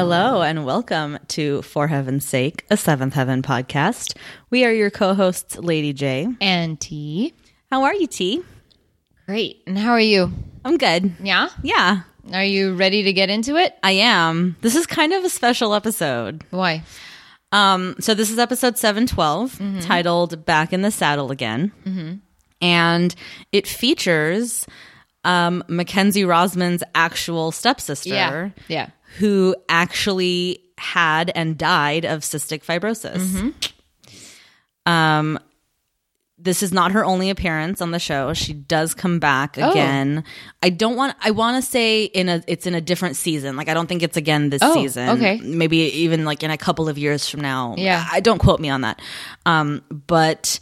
Hello and welcome to For Heaven's Sake, a Seventh Heaven podcast. We are your co hosts, Lady J. And T. How are you, T? Great. And how are you? I'm good. Yeah? Yeah, Are you ready to get into it? I am. This is kind of a special episode. Why? Um, so this is episode 712, titled Back in the Saddle Again. And it features um, Mackenzie Rosman's actual stepsister. Yeah. Yeah. Who actually had and died of cystic fibrosis. Um, this is not her only appearance on the show. She does come back Oh. again. I don't want. I want to say in a. It's in a different season. Like I don't think it's again this Oh, season. okay. maybe even like in a couple of years from now. Yeah. I don't quote me on that. Um, but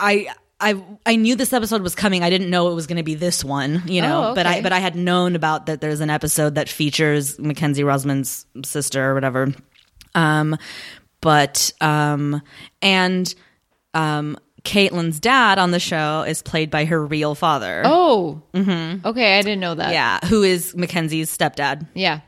I. I I knew this episode was coming. I didn't know it was going to be this one, you know. Oh, But I but I had known about that. There's an episode that features Mackenzie Rosman's sister or whatever. Um, but um, and um, Caitlin's dad on the show is played by her real father. Oh. Mm-hmm. Okay. I didn't know that. yeah, who is Mackenzie's stepdad. Yeah.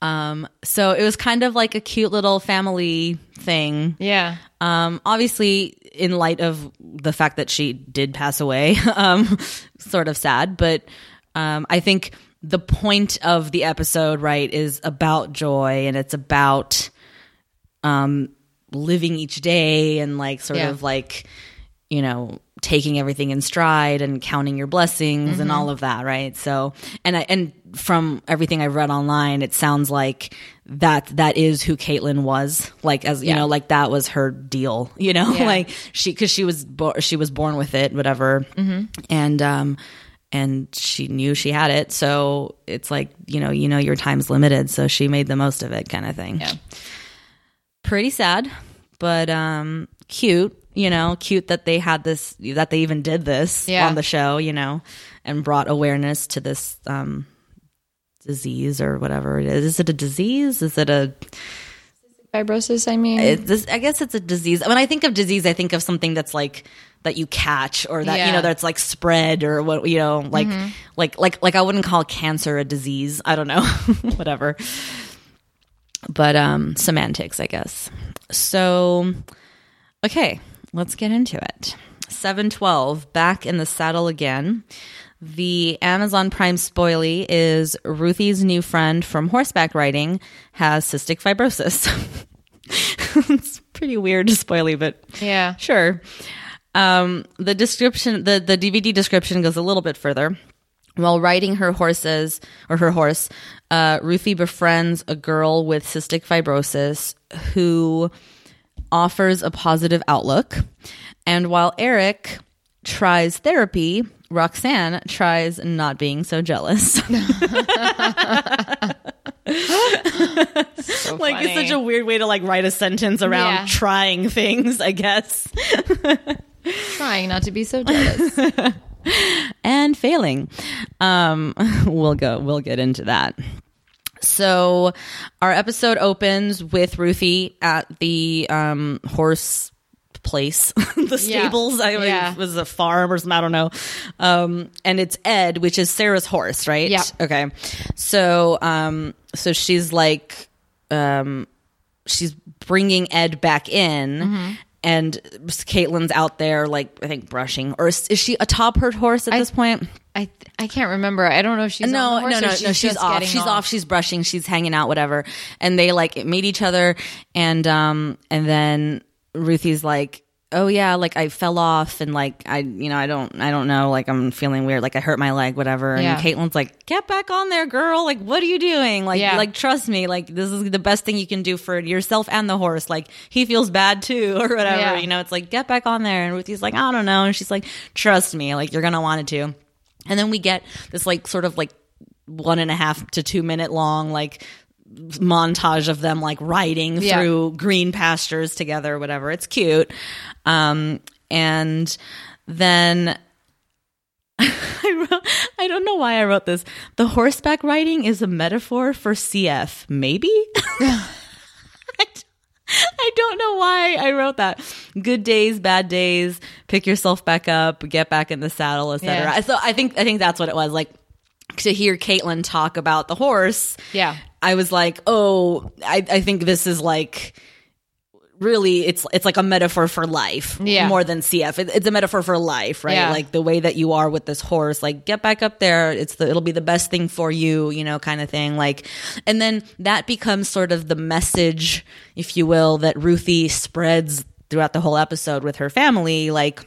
Um, so it was kind of like a cute little family thing. Yeah. Um, obviously, in light of the fact that she did pass away, um, sort of sad, but um, I think the point of the episode, right, is about joy and it's about um, living each day and like sort Yeah. of like, you know, taking everything in stride and counting your blessings and all of that, right? So, and I, and from everything I've read online, it sounds like that that is who Caitlyn was, like as you Yeah. know, like that was her deal, you know, Yeah. like she because she was bo- she was born with it, whatever, and um and she knew she had it, so it's like you know you know your time's limited, so she made the most of it, kind of thing Yeah. pretty sad, but um cute, you know, cute that they had this that they even did this Yeah. on the show, you know, and brought awareness to this um disease or whatever it is. Is it a disease? Is it a Fibrosis, I mean. it, this, I guess it's a disease. When I think of disease, I think of something that's like that you catch or that you know that's like spread or what you know like like like like I wouldn't call cancer a disease. I don't know, whatever. But um semantics, I guess. So okay, let's get into it. 712 back in the saddle again. The Amazon Prime spoilie is Ruthie's new friend from horseback riding has cystic fibrosis. it's pretty weird spoilie, but yeah. sure. Um, the description, the, the DVD description goes a little bit further. While riding her horses or her horse, uh, Ruthie befriends a girl with cystic fibrosis who offers a positive outlook. And while Eric tries therapy, Roxanne tries not being so jealous. So like it's such a weird way to like write a sentence around Yeah. trying things, I guess. trying not to be so jealous. and failing. Um, we'll go. We'll get into that. So, our episode opens with Ruthie at the um, horse place, the stables. I mean, Yeah. it was a farm or something. I don't know. Um, and it's Ed, which is Sarah's horse, right? Yeah. Okay. So, um, so she's like, um, she's bringing Ed back in. Mm-hmm. And Caitlin's out there, like I think brushing, or is, is she atop her horse at this point? I I can't remember. I don't know if she's no, on the horse no, or no, she's no. She's off. She's off. She's brushing. She's hanging out. Whatever. And they like meet each other, and um, and then Ruthie's like, "Oh yeah, like I fell off, and like I, you know, I don't, I don't know, like I'm feeling weird, like I hurt my leg, whatever." And Yeah. Caitlin's like, "Get back on there, girl. Like, what are you doing? Like, Yeah. like trust me. Like, this is the best thing you can do for yourself and the horse. Like, he feels bad too, or whatever. Yeah. You know, it's like get back on there." And Ruthie's like, "I don't know," and she's like, "Trust me. Like, you're gonna want it to." And then we get this like sort of like one and a half to two minute long like montage of them like riding Yeah. through green pastures together, whatever. It's cute. Um, and then I wrote, I don't know why I wrote this. The horseback riding is a metaphor for CF, maybe? I don't know why I wrote that. Good days, bad days, pick yourself back up, get back in the saddle, etc. Yeah. So I think I think that's what it was. Like to hear Caitlin talk about the horse, Yeah. I was like, oh, I, I think this is like really it's it's like a metaphor for life Yeah. more than CF. It, it's a metaphor for life, right? Yeah. Like the way that you are with this horse, like get back up there. It's the it'll be the best thing for you, you know, kind of thing. Like, and then that becomes sort of the message, if you will, that Ruthie spreads throughout the whole episode with her family, like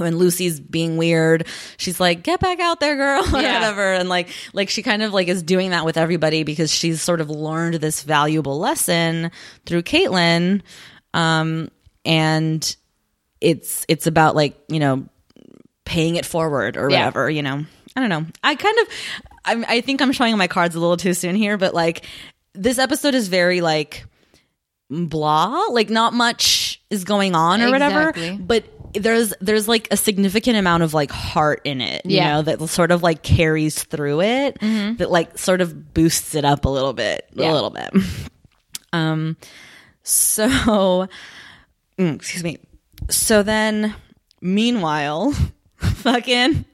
when Lucy's being weird, she's like, "Get back out there, girl," or Yeah. whatever, and like, like she kind of like is doing that with everybody because she's sort of learned this valuable lesson through Caitlin, um, and it's it's about like you know paying it forward or Yeah. whatever, you know. I don't know. I kind of, I'm, I think I'm showing my cards a little too soon here, but like this episode is very like blah, like not much is going on or whatever, but there's there's like a significant amount of like heart in it, you Yeah. know, that sort of like carries through it, that like sort of boosts it up a little bit, Yeah. a little bit. Um, so, mm, excuse me. So then, meanwhile, fucking,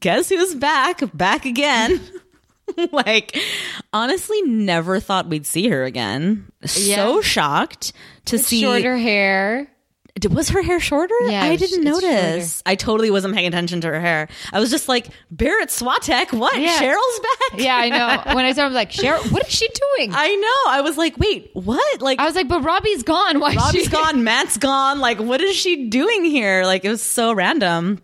guess who's back? Back again. like, honestly, never thought we'd see her again. So shocked to see. Shorter hair. Did- Was her hair shorter? Yeah, I didn't it's notice. I totally wasn't paying attention to her hair. I was just like, Barret Swatek, what? Yeah. Cheryl's back? Yeah, I know. When I saw him, I was like, Cheryl, what is she doing? I, I know. I was like, wait, what? Like, I was like, but Robbie's gone. Why is Robbie's she gone, Matt's gone. Like, what is she doing here? Like, it was so random.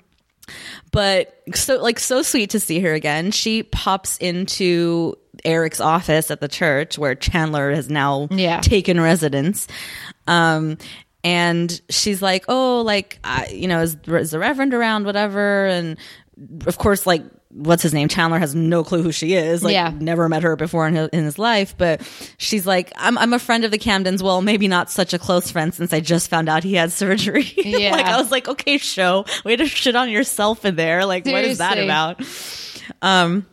But so, like, so sweet to see her again. She pops into Eric's office at the church where Chandler has now Yeah. taken residence. Um, and she's like, oh, like, I, you know, is, is the Reverend around, whatever. And of course, like, what's his name? Chandler has no clue who she is. Like, Yeah. never met her before in his, in his life. But she's like, I'm, I'm a friend of the Camdens. Well, maybe not such a close friend since I just found out he had surgery. Yeah. like, I was like, okay, show, way to shit on yourself in there. Like, what is that about? Um,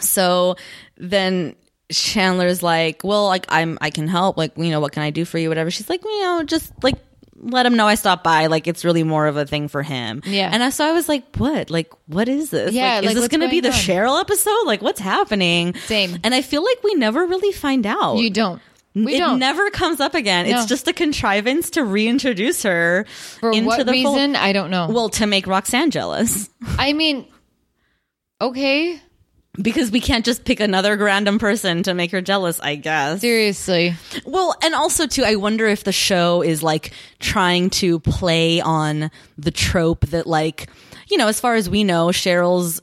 so then Chandler's like, well, like I'm, I can help. Like, you know, what can I do for you? Whatever. She's like, you know, just like let him know I stopped by. Like, it's really more of a thing for him. Yeah. And I, so I was like, what? Like, what is this? Yeah, Like, is like, this what's going to be the on? Cheryl episode? Like, what's happening? Same. And I feel like we never really find out. You don't. We it don't. never comes up again. No. It's just a contrivance to reintroduce her For into what the reason? I don't know. Well, to make Roxanne jealous. I mean, okay. Because we can't just pick another random person to make her jealous, I guess. Seriously. Well, and also too, I wonder if the show is like trying to play on the trope that like, you know, as far as we know, Cheryl's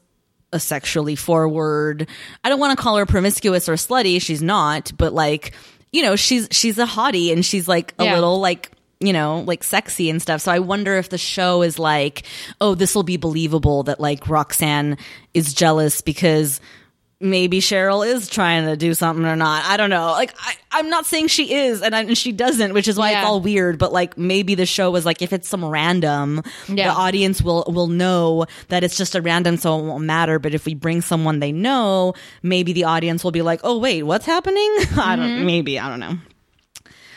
a sexually forward. I don't want to call her promiscuous or slutty. She's not, but like, you know, she's she's a hottie and she's like a Yeah. little like you know, like sexy and stuff. So I wonder if the show is like, oh, this will be believable that like Roxanne is jealous because maybe Cheryl is trying to do something or not. I don't know. Like, I, I'm not saying she is and, I, and she doesn't, which is why Yeah. it's all weird. But like, maybe the show was like, if it's some random, Yeah. the audience will will know that it's just a random, so it won't matter. But if we bring someone they know, maybe the audience will be like, oh wait, what's happening? I Mm-hmm. don't. Maybe I don't know.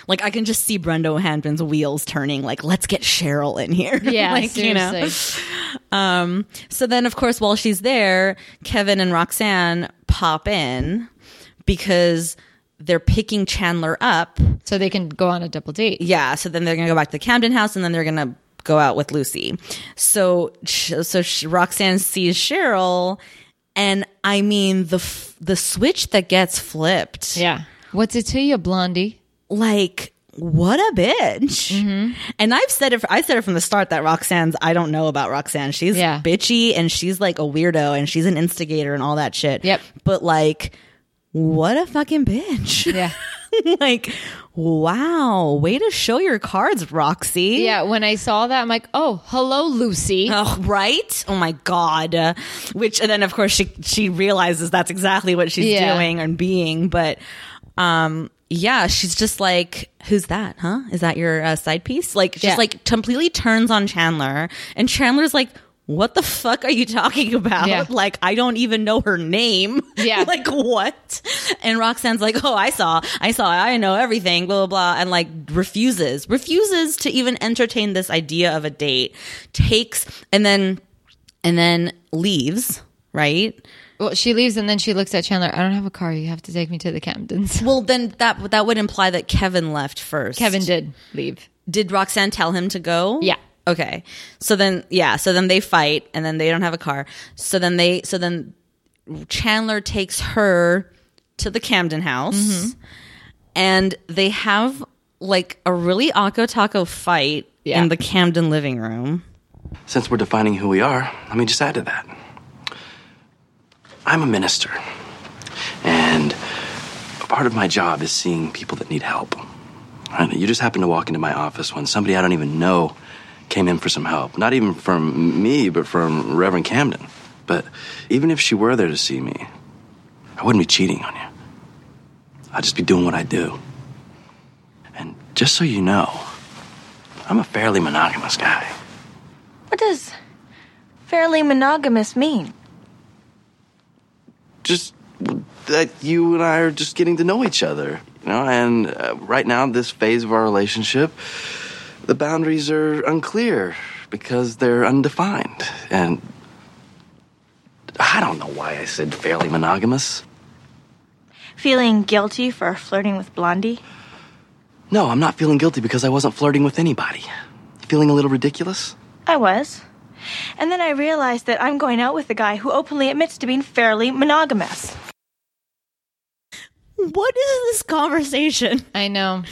Like I can just see Brenda O'Hanlon's wheels turning. Like, let's get Cheryl in here. Yeah, like, seriously. you know. Um, so then, of course, while she's there, Kevin and Roxanne pop in because they're picking Chandler up. So they can go on a double date. Yeah. So then they're going to go back to the Camden house and then they're going to go out with Lucy. So, so Roxanne sees Cheryl. And I mean, the, f- the switch that gets flipped Yeah. What's it to you, Blondie? Like what a bitch Mm-hmm. and i've said it i said it from the start that roxanne's i don't know about roxanne she's Yeah. bitchy and she's like a weirdo and she's an instigator and all that shit Yep. but like what a fucking bitch Yeah. like wow way to show your cards roxy Yeah. When I saw that, I'm like, oh, hello, Lucy. Oh, right? Oh my god! Uh, which and then of course she she realizes that's exactly what she's Yeah. doing and being, but um yeah, she's just like, who's that? Huh? Is that your uh, side piece? Like, just Yeah. like completely turns on Chandler, and Chandler's like. What the fuck are you talking about? Yeah. Like, I don't even know her name. Yeah. like, what? And Roxanne's like, oh, I saw, I saw, I know everything, blah, blah, blah. And like, refuses, refuses to even entertain this idea of a date. Takes, and then, and then leaves, right? Well, she leaves and then she looks at Chandler. I don't have a car. You have to take me to the Camdens. Well, then that that would imply that Kevin left first. Kevin did leave. Did Roxanne tell him to go? Yeah. Okay. So then yeah, so then they fight and then they don't have a car. So then they so then Chandler takes her to the Camden house Mm-hmm. and they have like a really Akko Taco fight Yeah. in the Camden living room. Since we're defining who we are, let me just add to that. I'm a minister, and a part of my job is seeing people that need help. And you just happened to walk into my office when somebody I don't even know came in for some help. Not even from me, but from Reverend Camden. But even if she were there to see me, I wouldn't be cheating on you. I'd just be doing what I do. And just so you know, I'm a fairly monogamous guy. What does fairly monogamous mean? Just that you and I are just getting to know each other, you know. And uh, right now, this phase of our relationship, the boundaries are unclear because they're undefined, and I don't know why I said fairly monogamous. Feeling guilty for flirting with Blondie? No, I'm not feeling guilty because I wasn't flirting with anybody. Feeling a little ridiculous? I was. And then I realized that I'm going out with a guy who openly admits to being fairly monogamous. What is this conversation? I know.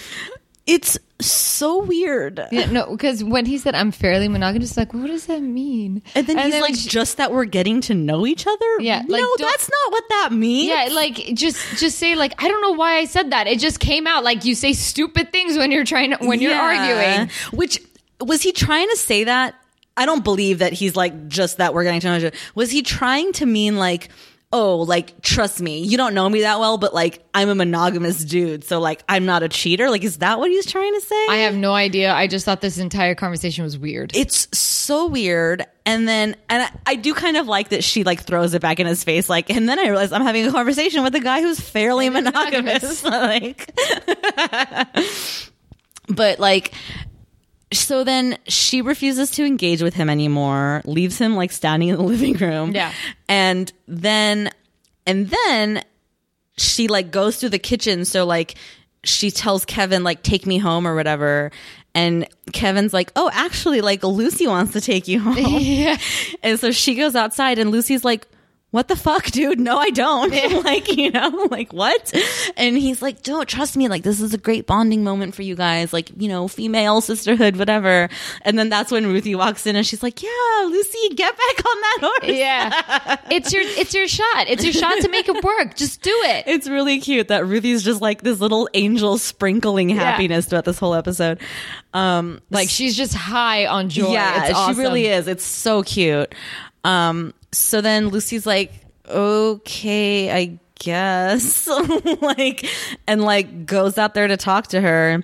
It's so weird. Yeah, no, because when he said I'm fairly monogamous, like, what does that mean? And then he's like, she- just that we're getting to know each other? Yeah, like, no, that's not what that means. yeah, like just just say like I don't know why I said that. It just came out like you say stupid things when you're trying to when you're arguing. Which was he trying to say that? I don't believe that he's like just that we're getting to know each other. Was he trying to mean like, oh, like trust me, you don't know me that well, but like I'm a monogamous dude, so like I'm not a cheater. Like, is that what he's trying to say? I have no idea. I just thought this entire conversation was weird. it's so weird. And then, and I, I do kind of like that she like throws it back in his face. Like, and then I realize I'm having a conversation with a guy who's fairly monogamous. like, but like, so then she refuses to engage with him anymore, leaves him like standing in the living room. Yeah. And then, and then she like goes through the kitchen. So like she tells Kevin like take me home or whatever. And Kevin's like, oh, actually, like Lucy wants to take you home. yeah. And so she goes outside and Lucy's like, what the fuck, dude? No, I don't. like, you know, like what? And he's like, don't trust me. Like, this is a great bonding moment for you guys. Like, you know, female sisterhood, whatever. And then that's when Ruthie walks in and she's like, yeah, Lucy, get back on that horse. Yeah. It's your it's your shot. It's your shot to make it work. Just do it. It's really cute that Ruthie's just like this little angel sprinkling happiness throughout this whole episode. Um, Like she's just high on joy. Yeah, It's awesome. she really is. It's so cute. Um, so then Lucy's like, okay, I guess, like, and like goes out there to talk to her.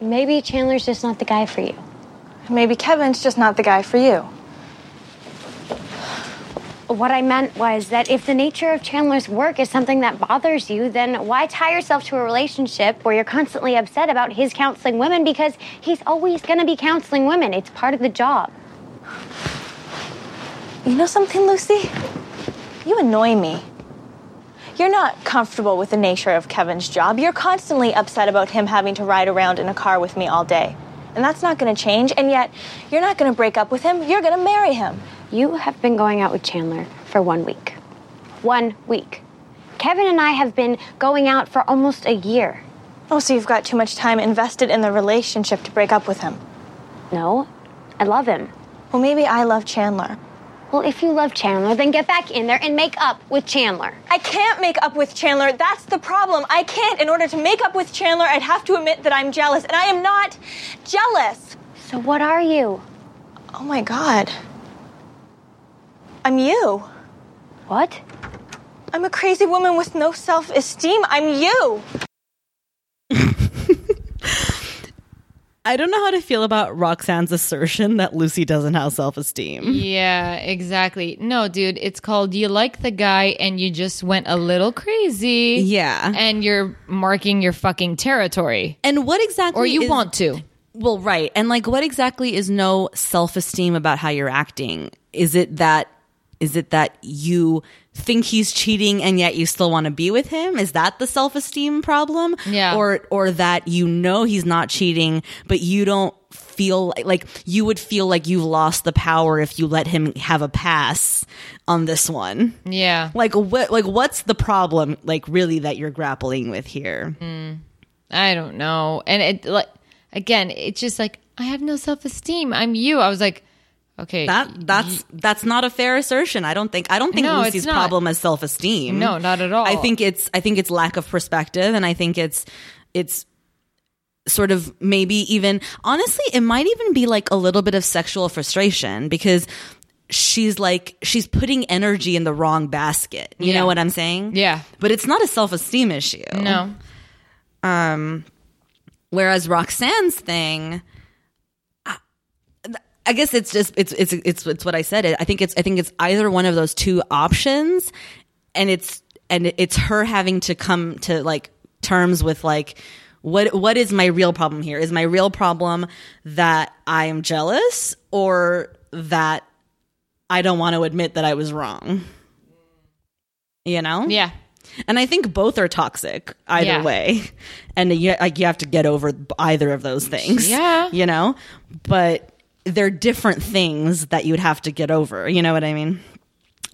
Maybe Chandler's just not the guy for you. Maybe Kevin's just not the guy for you. What I meant was that if the nature of Chandler's work is something that bothers you, then why tie yourself to a relationship where you're constantly upset about his counseling women because he's always going to be counseling women. It's part of the job. You know something, Lucy? You annoy me. You're not comfortable with the nature of Kevin's job. You're constantly upset about him having to ride around in a car with me all day. And that's not going to change, and yet you're not going to break up with him. You're going to marry him. You have been going out with Chandler for one week. One week. Kevin and I have been going out for almost a year. Oh, so you've got too much time invested in the relationship to break up with him. No, I love him. Well, maybe I love Chandler. Well, if you love Chandler, then get back in there and make up with Chandler. I can't make up with Chandler. That's the problem. I can't. In order to make up with Chandler, I'd have to admit that I'm jealous, and I am not jealous. So, what are you? Oh my god. I'm you. What? I'm a crazy woman with no self esteem. I'm you. I don't know how to feel about Roxanne's assertion that Lucy doesn't have self esteem. Yeah, exactly. No, dude, it's called you like the guy and you just went a little crazy. Yeah. And you're marking your fucking territory. And what exactly Or you is- want to. Well, right. And like what exactly is no self esteem about how you're acting? Is it that Is it that you think he's cheating and yet you still want to be with him? Is that the self-esteem problem? Yeah. Or or that you know he's not cheating, but you don't feel like, like you would feel like you've lost the power if you let him have a pass on this one. Yeah. Like what like what's the problem like really that you're grappling with here? Hmm. I don't know. And it like again, it's just like I have no self esteem. I'm you. I was like, okay, That that's that's not a fair assertion. I don't think I don't think No, Lucy's problem is self esteem. No, not at all. I think it's I think it's lack of perspective, and I think it's it's sort of maybe even honestly, it might even be like a little bit of sexual frustration because she's like she's putting energy in the wrong basket. You Yeah. know what I'm saying? Yeah. But it's not a self esteem issue. no. Um whereas Roxanne's thing, I guess it's just it's it's it's it's what I said. I think it's I think it's either one of those two options, and it's and it's her having to come to like terms with like what what is my real problem here? Is my real problem that I am jealous or that I don't want to admit that I was wrong? You know? Yeah. And I think both are toxic either Yeah. way. And you, like, you have to get over either of those things. Yeah. You know? But they're different things that you'd have to get over. You know what I mean?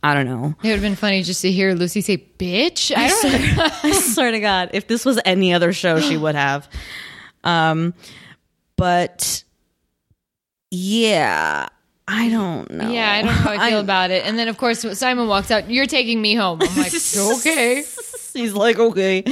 I don't know. It would have been funny just to hear Lucy say, bitch. I don't I swear to God, if this was any other show, she would have. Um, but yeah, I don't know. Yeah, I don't know how I feel I- about it. And then, of course, Simon walks out. You're taking me home. I'm like, okay. He's like, okay.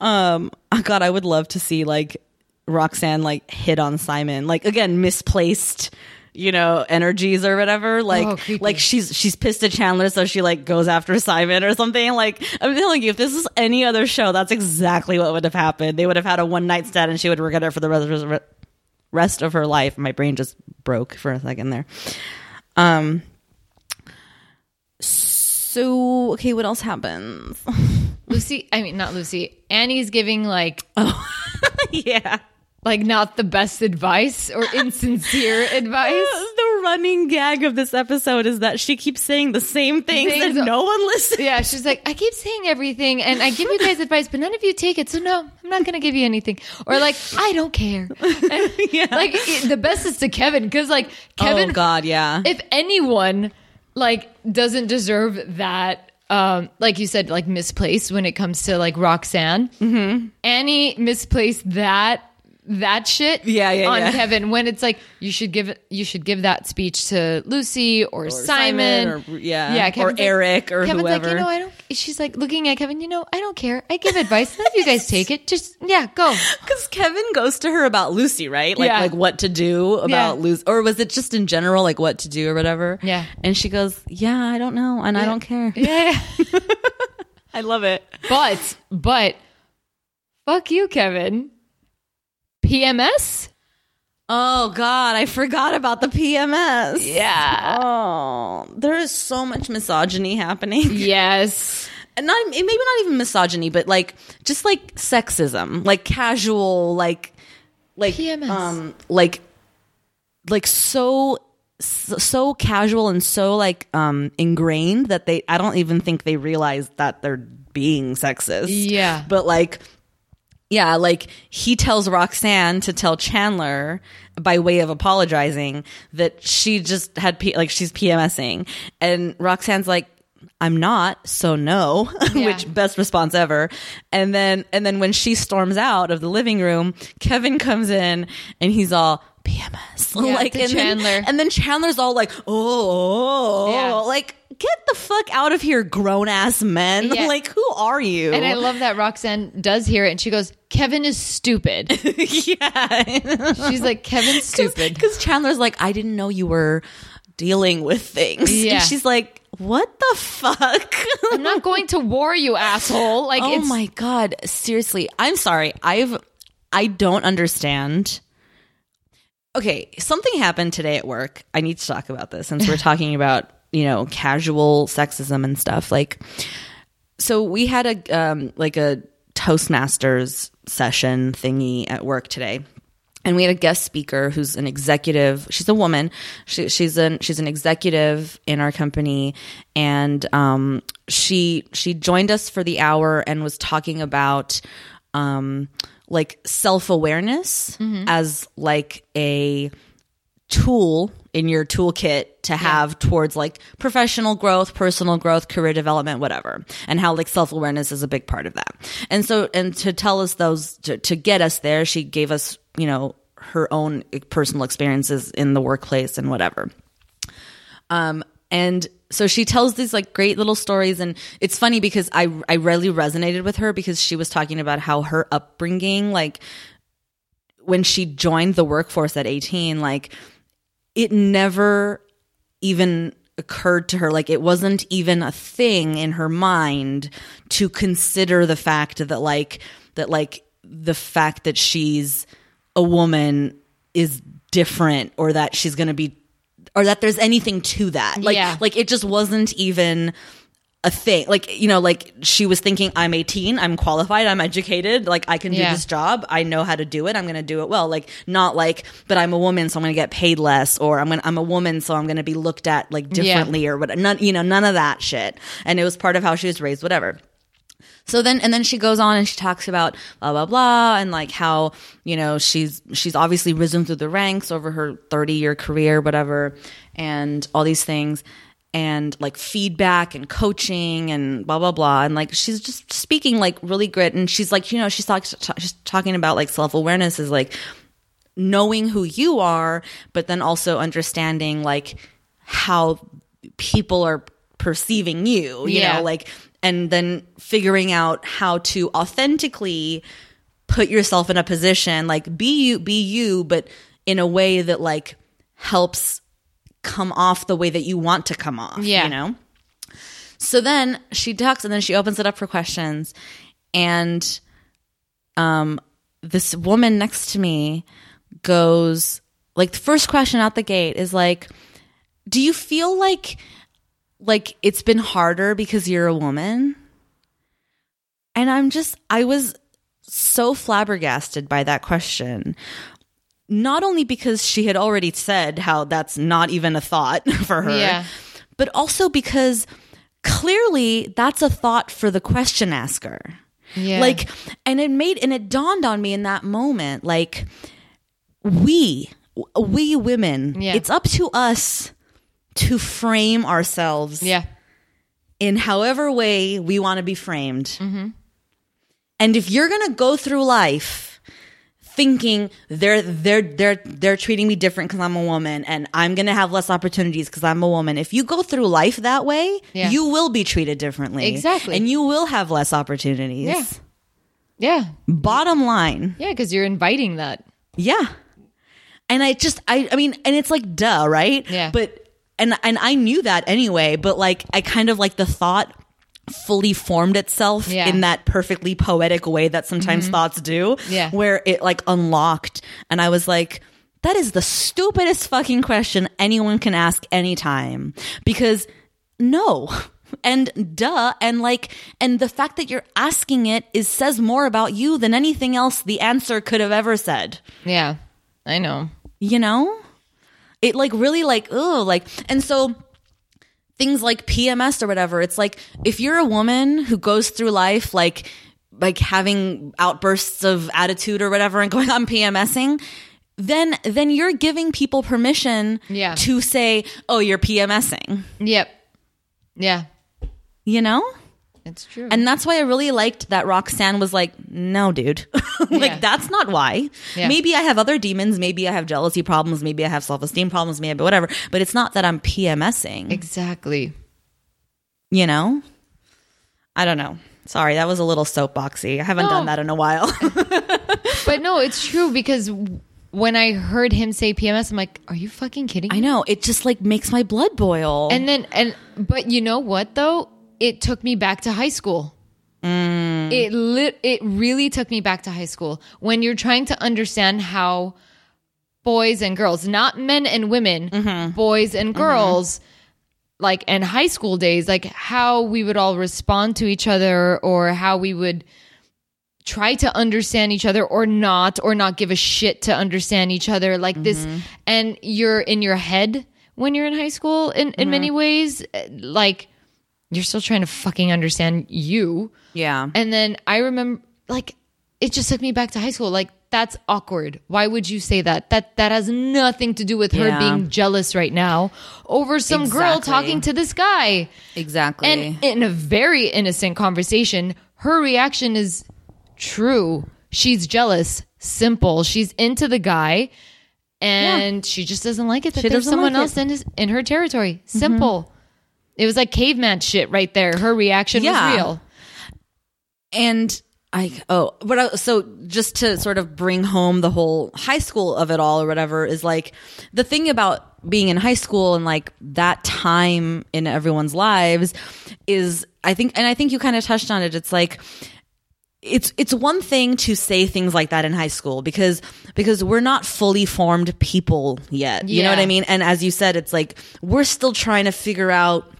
Um, oh God, I would love to see like Roxanne like hit on Simon, like again misplaced, you know, energies or whatever. Like, Oh, like she's she's pissed at Chandler, so she like goes after Simon or something. Like, I'm telling you, if this was any other show, that's exactly what would have happened. They would have had a one night stand, and she would regret it for the rest of her, rest of her life. My brain just broke for a second there. Um. So okay, what else happens? Lucy, I mean, not Lucy. Annie's giving like, oh yeah. Like not the best advice or insincere advice. The running gag of this episode is that she keeps saying the same things Things- and no one listens. Yeah, she's like, I keep saying everything and I give you guys advice, but none of you take it. So no, I'm not going to give you anything. Or like, I don't care. And, Yeah. Like it- the best is to Kevin because like Kevin, oh God, yeah. if anyone like doesn't deserve that um like you said like misplaced when it comes to like roxanne mm-hmm. annie misplaced that that shit Yeah, yeah, on yeah. kevin when it's like you should give it you should give that speech to lucy or, simon, Simon or- yeah, yeah or like- Eric or Kevin's like you know i don't she's like looking at kevin you know i don't care i give advice of you guys take it just yeah go Because Kevin goes to her about Lucy, right? Like, Yeah. like what to do about Yeah. Lucy, or was it just in general, like what to do or whatever? Yeah. And she goes, "Yeah, I don't know, and I don't care." yeah I love it. But, but, fuck you, Kevin. PMS? Oh God, I forgot about the PMS. Yeah. Oh, there is so much misogyny happening. Yes. and not maybe not even misogyny, but like just like sexism, like casual, like like PMS. um like like so so casual and so like um ingrained that they I don't even think they realize that they're being sexist. Yeah. But like yeah, like he tells Roxanne to tell Chandler by way of apologizing that she just had P- like she's PMSing, and Roxanne's like, "I'm not, so no," Yeah. which best response ever. And then and then when she storms out of the living room, Kevin comes in and he's all PMS, Yeah, like and then- Chandler. and then Chandler's all like, "Oh, oh, oh," Yeah. like." Get the fuck out of here, grown ass men! Yeah. like, who are you? And I love that Roxanne does hear it and she goes, Kevin is stupid. yeah. She's like, Kevin's stupid. Because Chandler's like, I didn't know you were dealing with things. Yeah. And she's like, what the fuck? I'm not going to war you, asshole. Like, oh my God. Seriously. I'm sorry. I've, I don't understand. Okay. Something happened today at work. I need to talk about this since we're talking about, you know, casual sexism and stuff. Like, so we had a, um, like a Toastmasters session thingy at work today. and we had a guest speaker who's an executive. She's a woman. She, she's an she's an executive in our company, and um, she she joined us for the hour and was talking about um, like self awareness as like a tool in your toolkit to have towards like professional growth, personal growth, career development, whatever, and how like self awareness is a big part of that. And so, and to tell us those, to, to get us there, she gave us, you know, her own personal experiences in the workplace and whatever. Um, and so she tells these like great little stories and it's funny because I I really resonated with her because she was talking about how her upbringing like when she joined the workforce at 18 like it never even occurred to her like it wasn't even a thing in her mind to consider the fact that like that like the fact that she's a woman is different or that she's going to be or that there's anything to that like Yeah. like it just wasn't even a thing. Like you know like she was thinking i'm 18 i'm qualified i'm educated like i can do Yeah. this job i know how to do it i'm to do it well. Like not like but i'm a woman so i'm to get paid less or i'm to i'm a woman so i'm to be looked at like differently or what none you know none of that shit. And it was part of how she was raised whatever. So then and then she goes on and she talks about blah blah blah and like how you know she's she's obviously risen through the ranks over her 30 year career whatever and all these things and like feedback and coaching and blah blah blah and like she's just speaking like really grit and she's like you know she's, talk, she's talking about like self-awareness is like knowing who you are but then also understanding like how people are perceiving you you Yeah. know like and then figuring out how to authentically put yourself in a position like be you be you but in a way that like helps come off the way that you want to come off Yeah. you know? So then she talks and then she opens it up for questions. And um this woman next to me goes like the first question out the gate is like do you feel like like it's been harder because you're a woman? And i'm just i was so flabbergasted by that question not only because she had already said how that's not even a thought for her Yeah. but also because clearly that's a thought for the question asker Yeah. like and it made and it dawned on me in that moment like we we women Yeah. it's up to us to frame ourselves yeah. in however way we want to be framed Mm-hmm. and if you're gonna go through life thinking they're they're they're they're treating me different because i'm a woman and i'm gonna have less opportunities because i'm a woman if you go through life that way Yeah. you will be treated differently Exactly. and you will have less opportunities Yeah. Yeah. bottom line Yeah. Because you're inviting that. Yeah. And I just I I mean and it's like duh, right? Yeah. But and and I knew that anyway, but like I kind of like the thought fully formed itself Yeah. in that perfectly poetic way that sometimes mm-hmm. thoughts do. Yeah. Where it like unlocked and I was like that is the stupidest fucking question anyone can ask anytime because no and duh and like and the fact that you're asking it is says more about you than anything else the answer could have ever said Yeah. I know. you know it like really like oh like and so things like pms or whatever it's like if you're a woman who goes through life like like having outbursts of attitude or whatever and going i'm pmsing then then you're giving people permission Yeah. to say oh you're pmsing Yep. Yeah. you know It's true. and that's why I really liked that Roxanne was like, no, dude. like, Yeah. that's not why. Yeah. Maybe I have other demons. Maybe I have jealousy problems. Maybe I have self esteem problems. Maybe whatever. But it's not that I'm PMSing, exactly. you know? I don't know. Sorry, that was a little soapboxy. I haven't No. done that in a while. But no, it's true because when I heard him say PMS, I'm like, are you fucking kidding me? I know. It just like makes my blood boil. And then, and but you know what though? It took me back to high school. Mm. It lit. It really took me back to high school. When you're trying to understand how boys and girls, not men and women, mm-hmm. boys and mm-hmm. girls, like and high school days, like how we would all respond to each other or how we would try to understand each other or not or not give a shit to understand each other like this mm-hmm. and you're in your head when you're in high school in, in many ways eh, like you're still trying to fucking understand you Yeah. and then I remember, like, it just took me back to high school. Like, that's awkward. Why would you say that? That that has nothing to do with her Yeah. being jealous right now over some girl talking to this guy. exactly. And in a very innocent conversation, her reaction is true. She's jealous, simple. She's into the guy, and she just doesn't like it that She there's someone like else in his in her territory. Simple. Mm-hmm. It was like caveman shit right there. Her reaction Yeah. was real. and I oh, but I, so just to sort of bring home the whole high school of it all or whatever is like the thing about being in high school and like that time in everyone's lives is I think and I think you kind of touched on it. It's like it's it's one thing to say things like that in high school because because we're not fully formed people yet. You know what I mean? And as you said, it's like we're still trying to figure out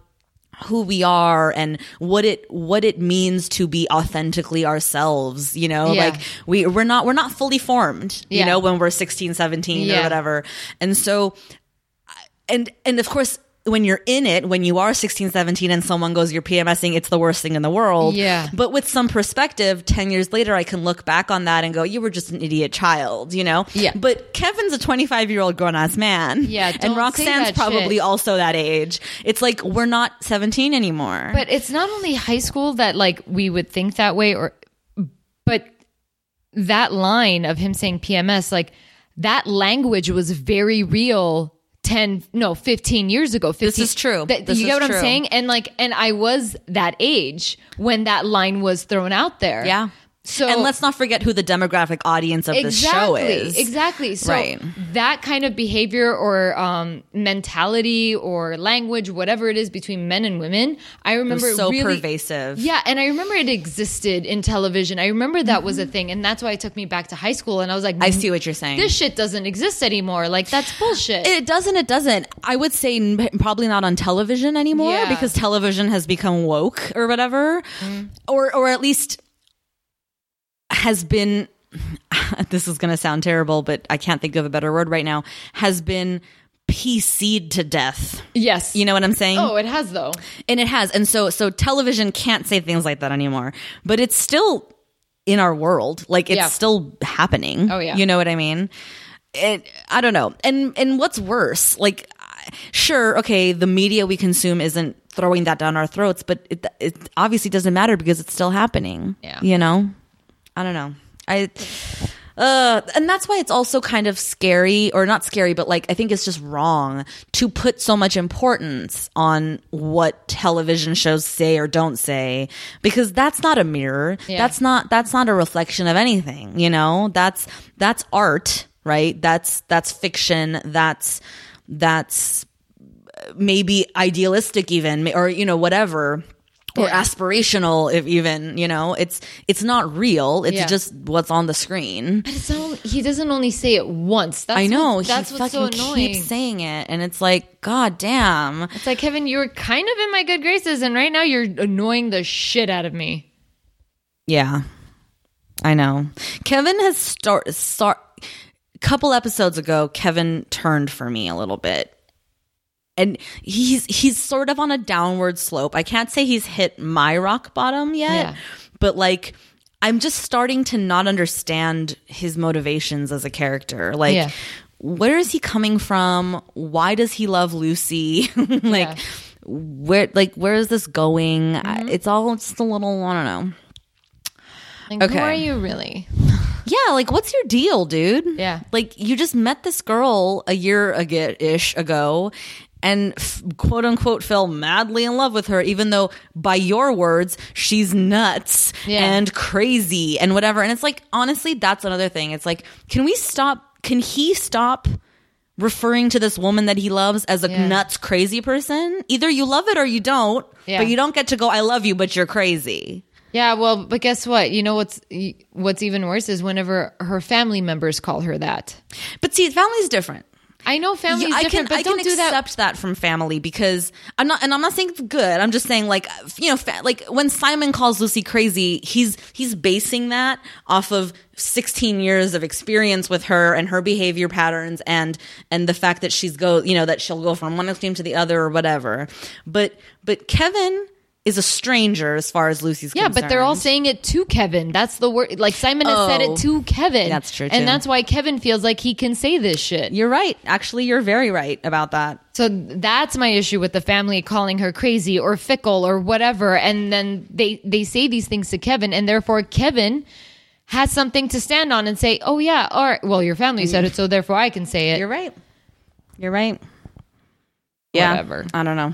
who we are and what it what it means to be authentically ourselves you know? Yeah. like we we're not we're not fully formed you know when we're 16 17 or whatever. And so and and of course when you're in it when you are 16 17 and someone goes you're pmsing it's the worst thing in the world Yeah. but with some perspective 10 years later i can look back on that and go you were just an idiot child you know Yeah. but kevin's a 25 year old grown-ass man Yeah, and roxanne's probably shit. also that age it's like we're not 17 anymore But it's not only high school that like we would think that way or but that line of him saying PMS like that language was very real 10 no 15 years ago 15, is true. That- This you get what i'm saying and like and i was that age when that line was thrown out there Yeah. So and let's not forget who the demographic audience of this show is. Exactly. So Right. that kind of behavior or um, mentality or language, whatever it is between men and women, I remember so really, pervasive. Yeah, and I remember it existed in television. I remember that was a thing, and that's why it took me back to high school. And I was like, Mm-hmm. I see what you're saying. This shit doesn't exist anymore. Like that's bullshit. It doesn't. It doesn't. I would say n- probably not on television anymore Yeah. because television has become woke or whatever, or or at least has been. This is going to sound terrible, but I can't think of a better word right now. Has been PC'd to death. yes. You know what I'm saying? Oh, it has though. and it has and so so television can't say things like that anymore but it's still in our world like it's Yeah. still happening Oh, yeah. you know what i mean it i don't know and and what's worse like sure okay the media we consume isn't throwing that down our throats but it, it obviously doesn't matter because it's still happening Yeah. you know i don't know i uh, and that's why it's also kind of scary, or not scary, but like I think it's just wrong to put so much importance on what television shows say or don't say, because that's not a mirror. Yeah. That's not that's not a reflection of anything. You know, that's that's art, right? That's that's fiction. That's that's maybe idealistic, even, or you know, whatever. Or Yeah. aspirational, if even you know, it's it's not real. It's Yeah. just what's on the screen. But it's not, he doesn't only say it once. That's I know. What, that's he what's so annoying. keeps saying it, and it's like, God damn. It's like Kevin, you were kind of in my good graces, and right now you're annoying the shit out of me. Yeah, I know. Kevin has start start. Couple episodes ago, Kevin turned for me a little bit, and he's he's sort of on a downward slope. I can't say he's hit my rock bottom yet, Yeah. but like. I'm just starting to not understand his motivations as a character. Like, Yeah. where is he coming from? Why does he love Lucy? like, Yeah. where like where is this going? I, mm-hmm. it's all just a little I don't know. Like, Okay. who are you really? Yeah, like what's your deal, dude? Yeah. like you just met this girl a year ago ish ago. And f- quote unquote fell madly in love with her, even though by your words, she's nuts Yeah. and crazy and whatever. And it's like, honestly, that's another thing. It's like, can we stop? Can he stop referring to this woman that he loves as a Yeah. nuts crazy person? Either you love it or you don't, Yeah. but you don't get to go, I love you, but you're crazy. Yeah, well, but guess what? You know what's what's even worse is whenever her family members call her that. But see, family's different. I know family's I different, can, but I don't do that. accept that. from family because I'm not, and I'm not saying it's good. I'm just saying, like, you know, fa- like when Simon calls Lucy crazy, he's he's basing that off of 16 years of experience with her and her behavior patterns and and the fact that she's go, you know, that she'll go from one extreme to the other or whatever. But but Kevin is a stranger as far as Lucy's Yeah, but they're all saying it to Kevin. That's the word. Like Simon has said Oh. it to Kevin. That's true, too. And that's why Kevin feels like he can say this shit. You're right. Actually, you're very right about that. So that's my issue with the family calling her crazy or fickle or whatever. And then they, they say these things to Kevin, and therefore Kevin has something to stand on and say, oh, yeah, all right, well, your family said it, so therefore I can say it. You're right. You're right. Yeah. Whatever. I don't know.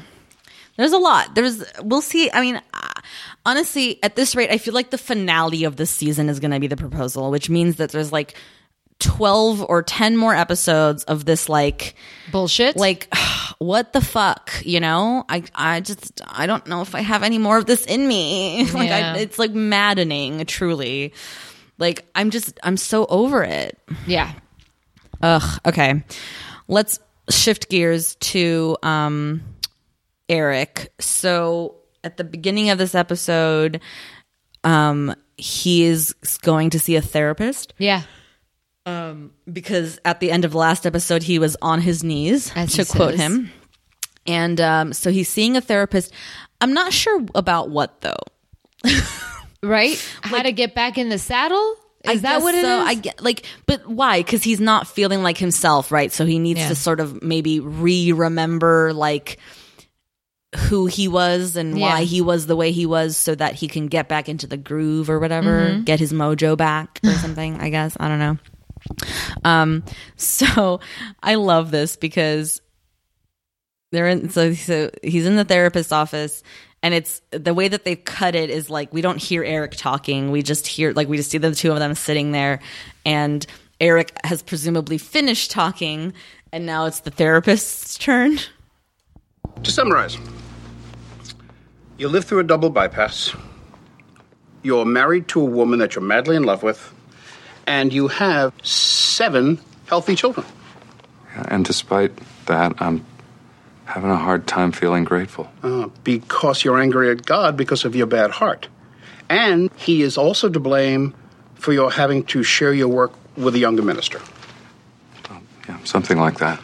There's a lot. There's. We'll see. I mean, uh, honestly, at this rate, I feel like the finale of this season is going to be the proposal, which means that there's like twelve or ten more episodes of this like Bullshit. like what the fuck you know i i just i don't know if i have any more of this in me like Yeah. I, it's like maddening truly like i'm just i'm so over it yeah. Ugh. Okay. Let's shift gears to um, Eric. So at the beginning of this episode, um, he is going to see a therapist Yeah. Um, because at the end of the last episode, he was on his knees, As to quote says. him. And um, so he's seeing a therapist. I'm not sure about what though. Right? How to get back in the saddle? Is I that what it is? so. I get like, but why? Because he's not feeling like himself, right? So he needs Yeah. to sort of maybe re-remember like who he was and why he was the way he was, so that he can get back into the groove or whatever, Mm-hmm. get his mojo back or something. I guess I don't know. Um, so I love this because they're in so so he's in the therapist's office and it's the way that they've cut it is like we don't hear Eric talking we just hear like we just see the two of them sitting there and Eric has presumably finished talking and now it's the therapist's turn To summarize, you live through a double bypass. You're married to a woman that you're madly in love with, and you have seven healthy children. And despite that, I'm having a hard time feeling grateful. Uh, because you're angry at God because of your bad heart. And He is also to blame for your having to share your work with a younger minister. Yeah, something like that.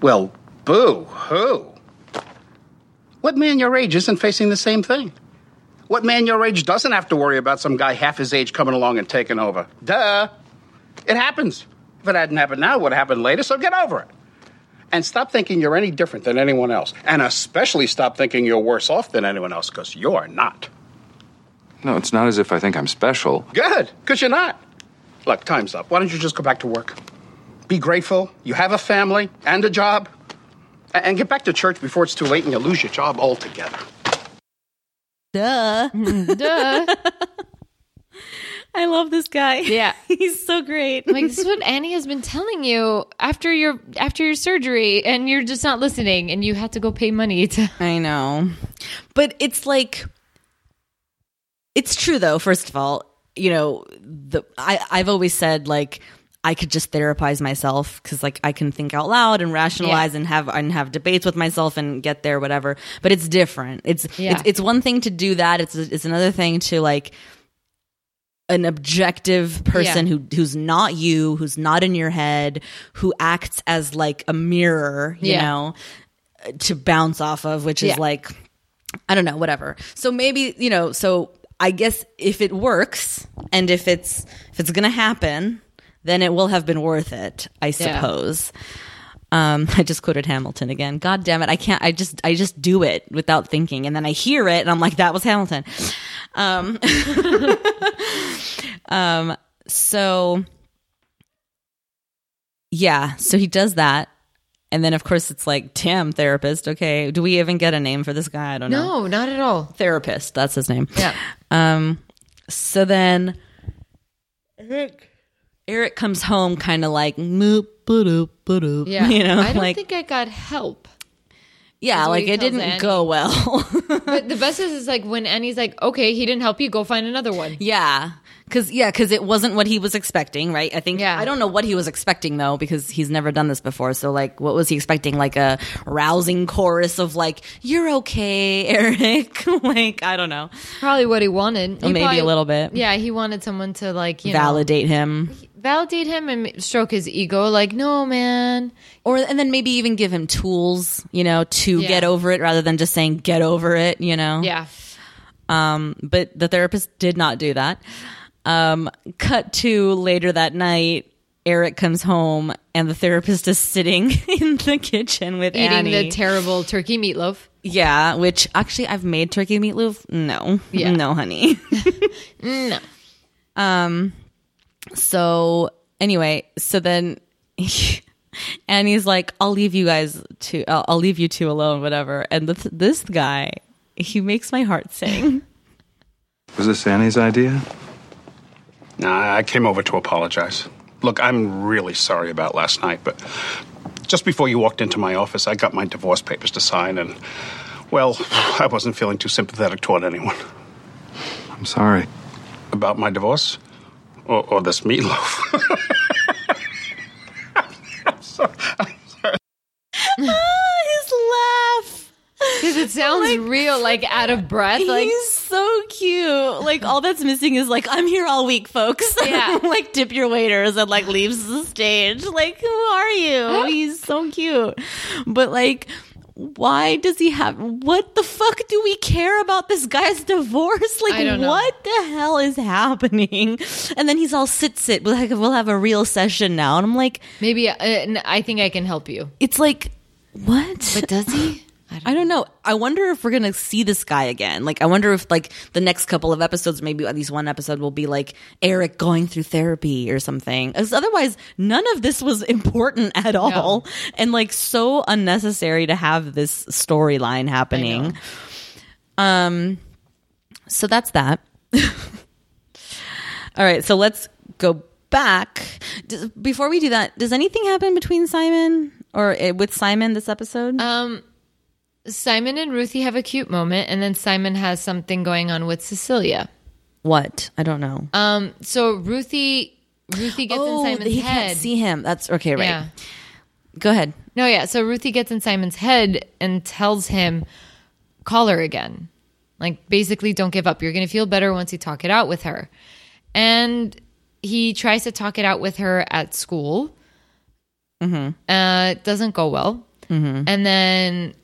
Well, boo hoo. What man your age isn't facing the same thing? What man your age doesn't have to worry about some guy half his age coming along and taking over? Duh. It happens. If it hadn't happened now, it would happen later, so get over it. And stop thinking you're any different than anyone else. And especially stop thinking you're worse off than anyone else, because you're not. No, it's not as if I think I'm special. Good, because you're not. Look, time's up. Why don't you just go back to work? Be grateful. You have a family and a job. A- And get back to church before it's too late and you lose your job altogether. duh mm, Duh. I love this guy Yeah. he's so great like this is what Annie has been telling you after your after your surgery, and you're just not listening, and you had to go pay money to. I know. But it's like it's true though, first of all, you know, the I I've always said like I could just therapize myself cuz like I can think out loud and rationalize Yeah. and have and have debates with myself and get there whatever. But it's different. It's Yeah. it's it's one thing to do that. It's it's another thing to like an objective person Yeah. who who's not you, who's not in your head, who acts as like a mirror, you know, to bounce off of, which is like I don't know, whatever. So maybe, you know, so I guess if it works and if it's if it's going to happen, then it will have been worth it, I suppose. Um, I just quoted Hamilton again. God damn it. I can't, I just, I just do it without thinking. And then I hear it and I'm like, that was Hamilton. Um, um, so yeah, so he does that. And then of course it's like, Tim, therapist. Okay. Do we even get a name for this guy? I don't know. No, not at all. Therapist. That's his name. Yeah. Um, so then Eric, Eric comes home kind of like, "Moop, ba-doop, ba-doop," Yeah. you know, I don't like, think I got help. yeah, like it didn't Annie. go well. But the best is, is like when Annie's like, okay, he didn't help you, go find another one. yeah. Cause yeah, cause it wasn't what he was expecting, right? I think, Yeah. I don't know what he was expecting though, because he's never done this before. So like, what was he expecting? Like a rousing chorus of like, you're okay, Eric. like, I don't know. Probably what he wanted. He maybe probably- a little bit. Yeah, he wanted someone to like you Validate him. know validate him and stroke his ego. Like, no, man. Or, and then maybe even give him tools, you know, to Yeah. get over it rather than just saying, get over it, you know? Yeah. Um, but the therapist did not do that. Um, cut to later that night, Eric comes home and the therapist is sitting in the kitchen with Eating Annie. the terrible turkey meatloaf. yeah, which actually I've made turkey meatloaf. No, Yeah. no, honey. No. Um, so anyway, so then Annie's like, "I'll leave you guys to, I'll, I'll leave you two alone, whatever." And th- this guy, he makes my heart sing. Was this Annie's idea? Nah, I came over to apologize. Look, I'm really sorry about last night, but just before you walked into my office, I got my divorce papers to sign, and, well, I wasn't feeling too sympathetic toward anyone. I'm sorry. About my divorce? Oh, oh, or, or this meatloaf? Ah, his laugh. Because it sounds real, like out of breath. Like, He's so cute. Like all that's missing is like I'm here all week, folks. Yeah. like tip your waiters and like leaves the stage. Like who are you? He's so cute. But like why does he have what the fuck do we care about this guy's divorce? Like I don't know. what the hell is happening? And then he's all sit sit. We'll have, we'll have a real session now. And I'm like, maybe uh, I think I can help you. it's like what? But does he? I don't know. I wonder if we're gonna see this guy again. Like, I wonder if like the next couple of episodes, maybe at least one episode will be like Eric going through therapy or something. 'Cause otherwise, none of this was important at all, and like so unnecessary to have this storyline happening. Um, so that's that. all right, so let's go back. Does, before we do that, does anything happen between Simon or uh, with Simon this episode? Um, Simon and Ruthie have a cute moment, and then Simon has something going on with Cecilia. What? I don't know. Um, so Ruthie, Ruthie gets in Simon's Oh, he head. can't see him. That's okay, right? Yeah. Go ahead. No, yeah. So Ruthie gets in Simon's head and tells him, call her again. Like, basically, don't give up. You're going to feel better once you talk it out with her. And he tries to talk it out with her at school. Mm-hmm. Uh, it doesn't go well. Mm-hmm. And then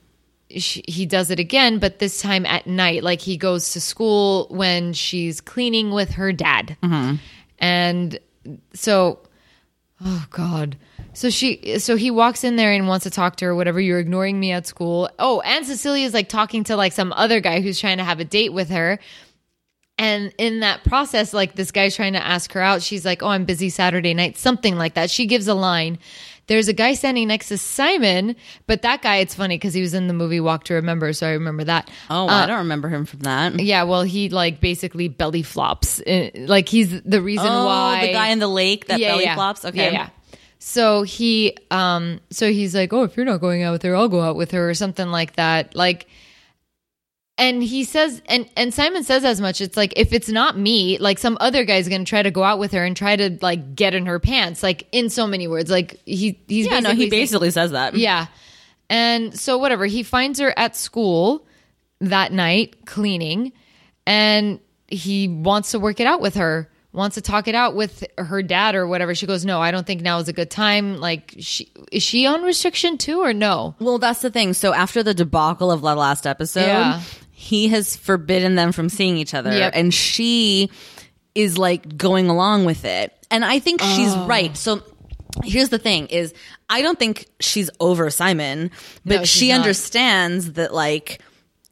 she, he does it again, but this time at night. Like, he goes to school when she's cleaning with her dad. Mm-hmm. And so Oh God. So she so he walks in there and wants to talk to her, whatever, you're ignoring me at school. Oh, and Cecilia's like talking to like some other guy who's trying to have a date with her. And in that process, like this guy's trying to ask her out. She's like, Oh, I'm busy Saturday night, something like that. She gives a line. There's a guy standing next to Simon, but that guy, it's funny because he was in the movie Walk to Remember, so I remember that. Oh, I don't remember him from that. Yeah, well, he like basically belly flops. Uh, Like he's the reason Oh, why the guy in the lake that belly flops. Okay. Yeah, yeah. So he um so he's like, "Oh, if you're not going out with her, I'll go out with her or something like that." Like and he says and and Simon says as much. It's like if it's not me, like some other guy's going to try to go out with her and try to like get in her pants, like in so many words. Like he he's Yeah, no, he basically says that. yeah. And so whatever, he finds her at school that night cleaning and he wants to work it out with her. Wants to talk it out with her dad or whatever. She goes, "No, I don't think now is a good time." Like she is she on restriction too or no? Well, that's the thing. So after the debacle of the last episode, Yeah. He has forbidden them from seeing each other, Yep. and she is like going along with it. And I think she's Oh. right. So here's the thing: is I don't think she's over Simon, but No, she not. understands that like.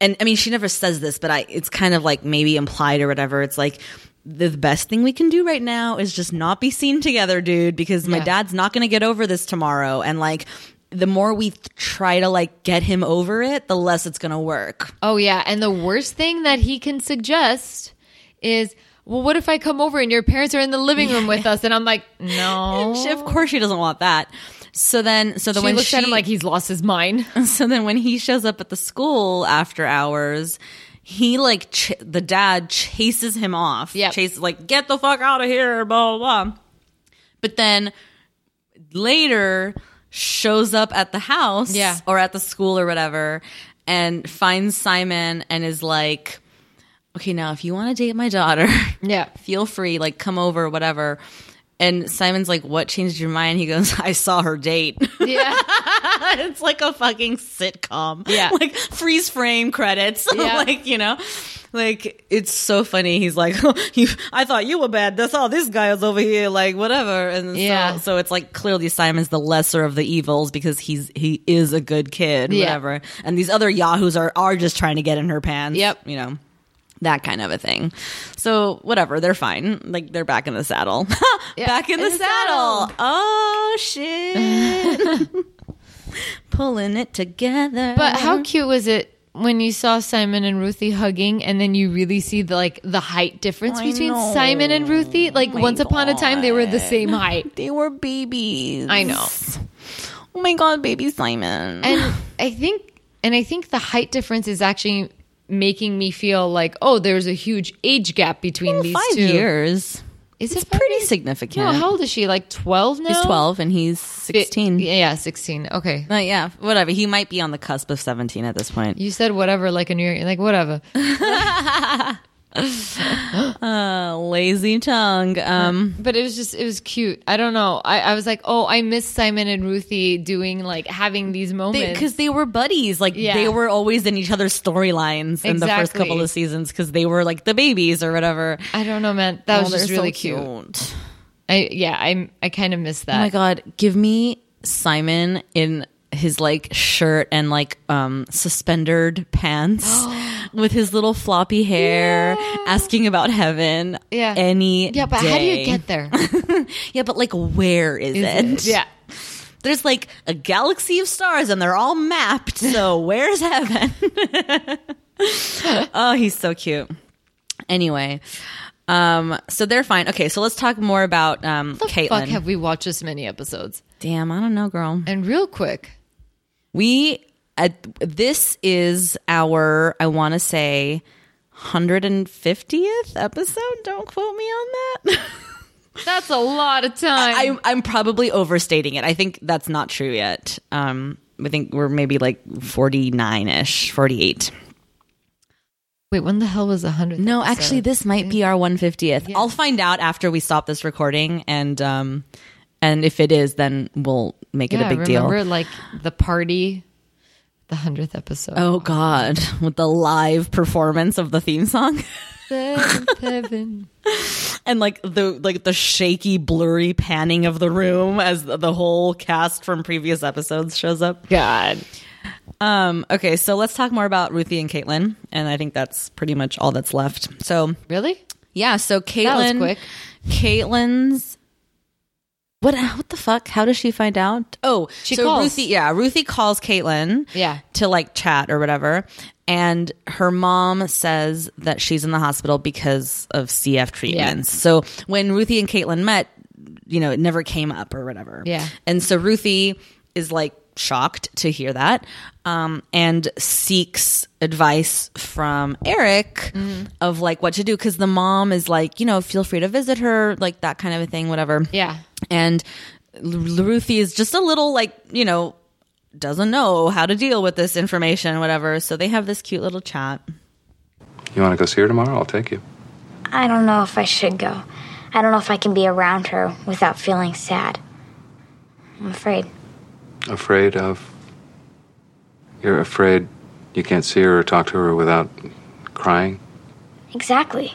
And I mean, she never says this, but I, it's kind of like maybe implied or whatever. It's like, the best thing we can do right now is just not be seen together, dude, because my Yeah. dad's not going to get over this tomorrow. And like, the more we try to like get him over it, the less it's going to work. Oh yeah, and the worst thing that he can suggest is, "Well, what if I come over and your parents are in the living room with us?" And I'm like, "No." She, of course, she doesn't want that. So then, so then She when looks she, at him like he's lost his mind. so then when he shows up at the school after hours, he like ch- the dad chases him off. Yeah, chases like get the fuck out of here. Blah blah blah. But then later shows up at the house Yeah. or at the school or whatever and finds Simon and is like, okay, now if you want to date my daughter, Yeah. feel free, like come over, whatever. And Simon's like, what changed your mind? He goes, I saw her date. Yeah. it's like a fucking sitcom. Yeah. Like freeze frame credits. Yeah. like, you know, like it's so funny. He's like, you, I thought you were bad. That's all this guy is over here. Like whatever. And Yeah. so, so it's like clearly Simon's the lesser of the evils because he's, he is a good kid, Yeah. whatever. And these other yahoos are, are just trying to get in her pants. Yep. You know that kind of a thing. So whatever, they're fine. Like they're back in the saddle. back in, the, in the saddle. saddle. Oh shit. Pulling it together. But how cute was it when you saw Simon and Ruthie hugging, and then you really see the like the height difference I between know. Simon and Ruthie? Like oh my once upon a time, they were the same height. they were babies. I know. Oh my god, baby Simon. and I think and I think the height difference is actually making me feel like oh there's a huge age gap between Well, these five two years. is It's it pretty years? significant. no how old is she like 12 now He's twelve and he's sixteen. yeah 16 okay Uh, yeah, whatever. He might be on the cusp of seventeen at this point. you said whatever like a new year like whatever Uh, lazy tongue. Um, but it was just it was cute i don't know i, I was like oh i miss simon and ruthie doing like having these moments because they, were buddies. Like Yeah. they were always in each other's storylines in the first couple of seasons because they were like the babies or whatever. i don't know man that was Oh, just they're so really cute. i yeah i i kind of miss that Oh my god, give me Simon in his like shirt and like um suspendered pants with his little floppy hair asking about heaven Yeah. any yeah but how do you get there? Yeah but like where is, it? yeah. There's like a galaxy of stars and they're all mapped so where's heaven? Oh he's so cute. Anyway um so they're fine. Okay so let's talk more about um the caitlin fuck have we watched this many episodes? Damn i don't know girl. And real quick we at this is our i want to say 150th episode don't quote me on that That's a lot of time. I, I'm probably overstating it. I think that's not true yet. Um, I think we're maybe like 49 ish, 48. Wait, when the hell was the hundredth? No, actually, this might be our 150th. I'll find out after we stop this recording, and um, and if it is, then we'll make it yeah, a big deal. remember like the party, the hundredth episode. Oh God, with the live performance of the theme song. Seventh heaven. and like the like the shaky blurry panning of the room as the, whole cast from previous episodes shows up God. um okay so let's talk more about ruthie and caitlin and i think that's pretty much all that's left so Really? yeah so caitlin quick. caitlin's what what the fuck how does she find out oh She so calls. ruthie yeah ruthie calls caitlin Yeah. to like chat or whatever and her mom says that she's in the hospital because of cf treatments so when ruthie and caitlin met you know it never came up or whatever Yeah. and so ruthie is like shocked to hear that um, and seeks advice from eric Mm-hmm. of like what to do because the mom is like you know feel free to visit her like that kind of a thing whatever Yeah. And L- Ruthie is just a little like you know doesn't know how to deal with this information whatever so they have this cute little chat You want to go see her tomorrow? I'll take you. I don't know if I should go. I don't know if I can be around her without feeling sad. I'm afraid. Afraid of. You're afraid you can't see her or talk to her without crying? Exactly.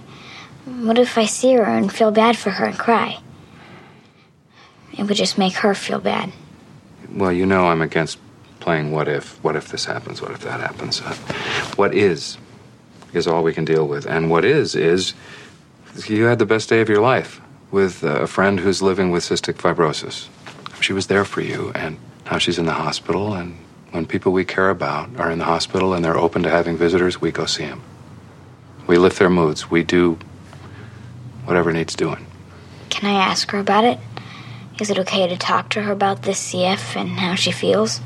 What if I see her and feel bad for her and cry? It would just make her feel bad. Well, you know I'm against playing what if. What if this happens? What if that happens? Uh, what is, is all we can deal with. And what is, is you had the best day of your life with uh, a friend who's living with cystic fibrosis. She was there for you, and now she's in the hospital. And when people we care about are in the hospital and they're open to having visitors, we go see them. We lift their moods. We do whatever needs doing. Can I ask her about it? Is it okay to talk to her about this CF and how she feels?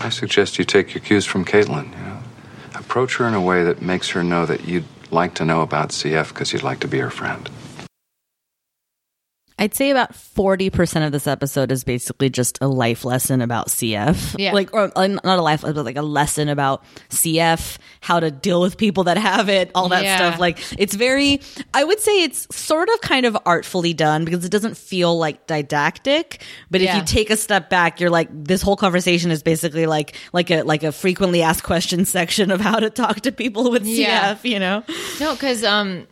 I suggest you take your cues from Caitlin. You know, approach her in a way that makes her know that you'd like to know about CF because you'd like to be her friend. I'd say about 40% of this episode is basically just a life lesson about CF. Yeah. Like, or uh, not a life lesson, but like a lesson about CF, how to deal with people that have it, all that Yeah. stuff. Like, it's very, I would say it's sort of kind of artfully done because it doesn't feel like didactic. But if you take a step back, you're like, this whole conversation is basically like, like a, like a frequently asked questions section of how to talk to people with Yeah. CF, you know? No, because um,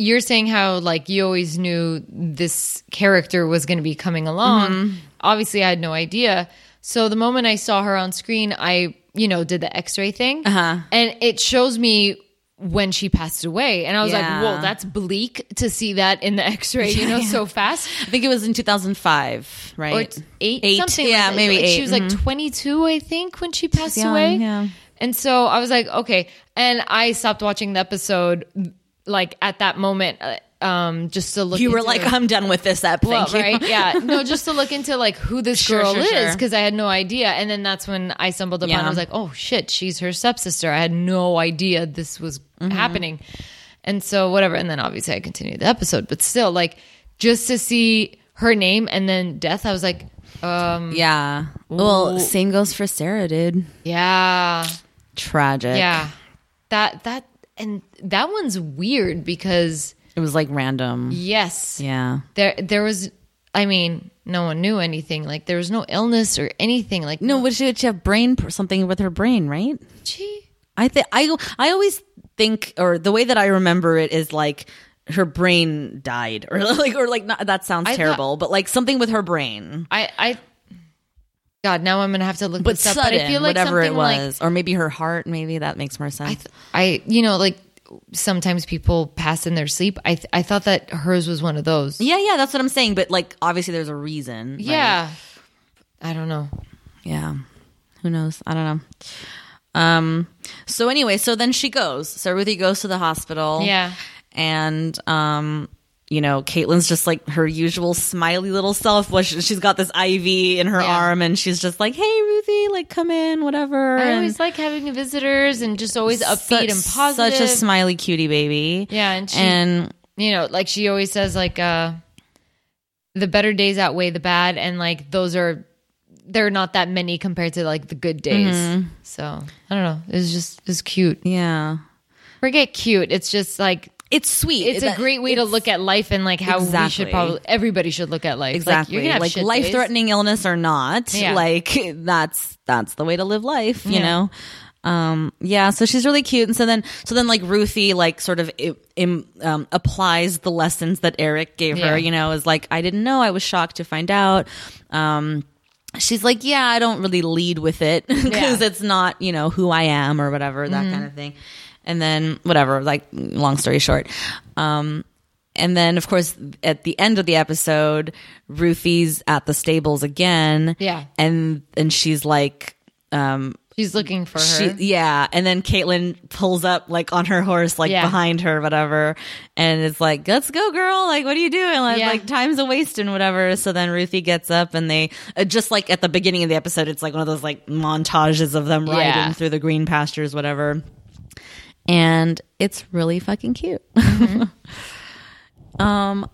you're saying how like you always knew this character was going to be coming along. Mm-hmm. Obviously, I had no idea. So the moment I saw her on screen, I you know did the X-ray thing, uh-huh. and it shows me when she passed away, and I was Yeah. like, "Whoa, that's bleak to see that in the X-ray, you know, so fast." I think it was in 2005, right? Or t- eight, Eight, something. yeah, like maybe Like, eight. She was like mhm. 22, I think, when she passed young, away. yeah. And so I was like, okay. And I stopped watching the episode, like at that moment, uh, um, just to look. you were like, I'm done with this app. well, right? Yeah, no, just to look into like who this Sure, girl sure, is sure. because I had no idea. And then that's when I stumbled upon. Yeah. I was like, oh shit, she's her stepsister. I had no idea this was Mm-hmm. happening. And so whatever. And then obviously I continued the episode, but still, like just to see her name and then death, I was like, um, Yeah. Well, same goes for Sarah, dude. yeah, Tragic. yeah. That that and that one's weird because It was like random. yes, Yeah. there there was. I mean, no one knew anything. Like there was no illness or anything. Like No, but she, she have brain something with her brain, right? she. I think I I always think, or the way that I remember it is like her brain died, or like or like not, that sounds I thought- terrible, but like something with her brain. I, I, God, now I'm gonna have to look But this up. sudden, but I feel like whatever it something like- was, or maybe her heart. Maybe that makes more sense. I, th- I, you know, like sometimes people pass in their sleep. I, th- I thought that hers was one of those. yeah, yeah, that's what I'm saying. But like, obviously, there's a reason. Yeah. I don't know. Yeah. Who knows? I don't know. Um so anyway, so then she goes. So Ruthie goes to the hospital. Yeah. And um you know, Caitlin's just like her usual smiley little self. Was she's got this IV in her Yeah. arm, and she's just like, "Hey, Ruthie, like come in, whatever." I and always like having visitors and just always upbeat and positive. Such a smiley cutie baby. Yeah, and she- and you know, like she always says, like uh, the better days outweigh the bad, and like those are they're not that many compared to like the good days. Mm-hmm. So I don't know. It's just it's cute. yeah, Forget cute. It's just like it's sweet. it's a great way to look at life and like how we should probably everybody should look at life. exactly Like, you're gonna have like life threatening illness or not Yeah. like that's that's the way to live life you Yeah. know um yeah so she's really cute and so then so then like ruthie like sort of im, um, applies the lessons that eric gave Yeah. her you know is like i didn't know i was shocked to find out um she's like yeah i don't really lead with it because. Mm-hmm. it's not you know who i am or whatever that kind of thing and then whatever like long story short um and then of course at the end of the episode ruthie's at the stables again Yeah. and and she's like um She's looking for her. yeah and then caitlin pulls up like on her horse like Yeah. behind her whatever and it's like let's go girl like what are you doing like, Yeah. like time's a waste and whatever so then ruthie gets up and they uh, just like at the beginning of the episode it's like one of those like montages of them riding Yeah. through the green pastures whatever and it's really fucking cute Mm-hmm. um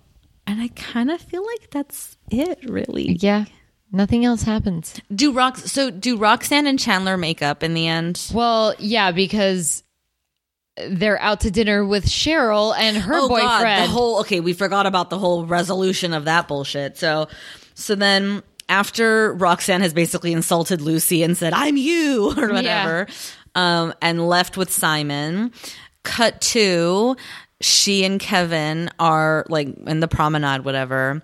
and i kind of feel like that's it really yeah. Nothing else happens. do rock so do roxanne and chandler make up in the end Well, yeah, because they're out to dinner with Cheryl and her Oh, God, boyfriend. the whole okay, we forgot about the whole resolution of that bullshit. So, so then after Roxanne has basically insulted Lucy and said "I'm you" or whatever, um, and left with Simon. Cut to she and Kevin are like in the promenade, whatever,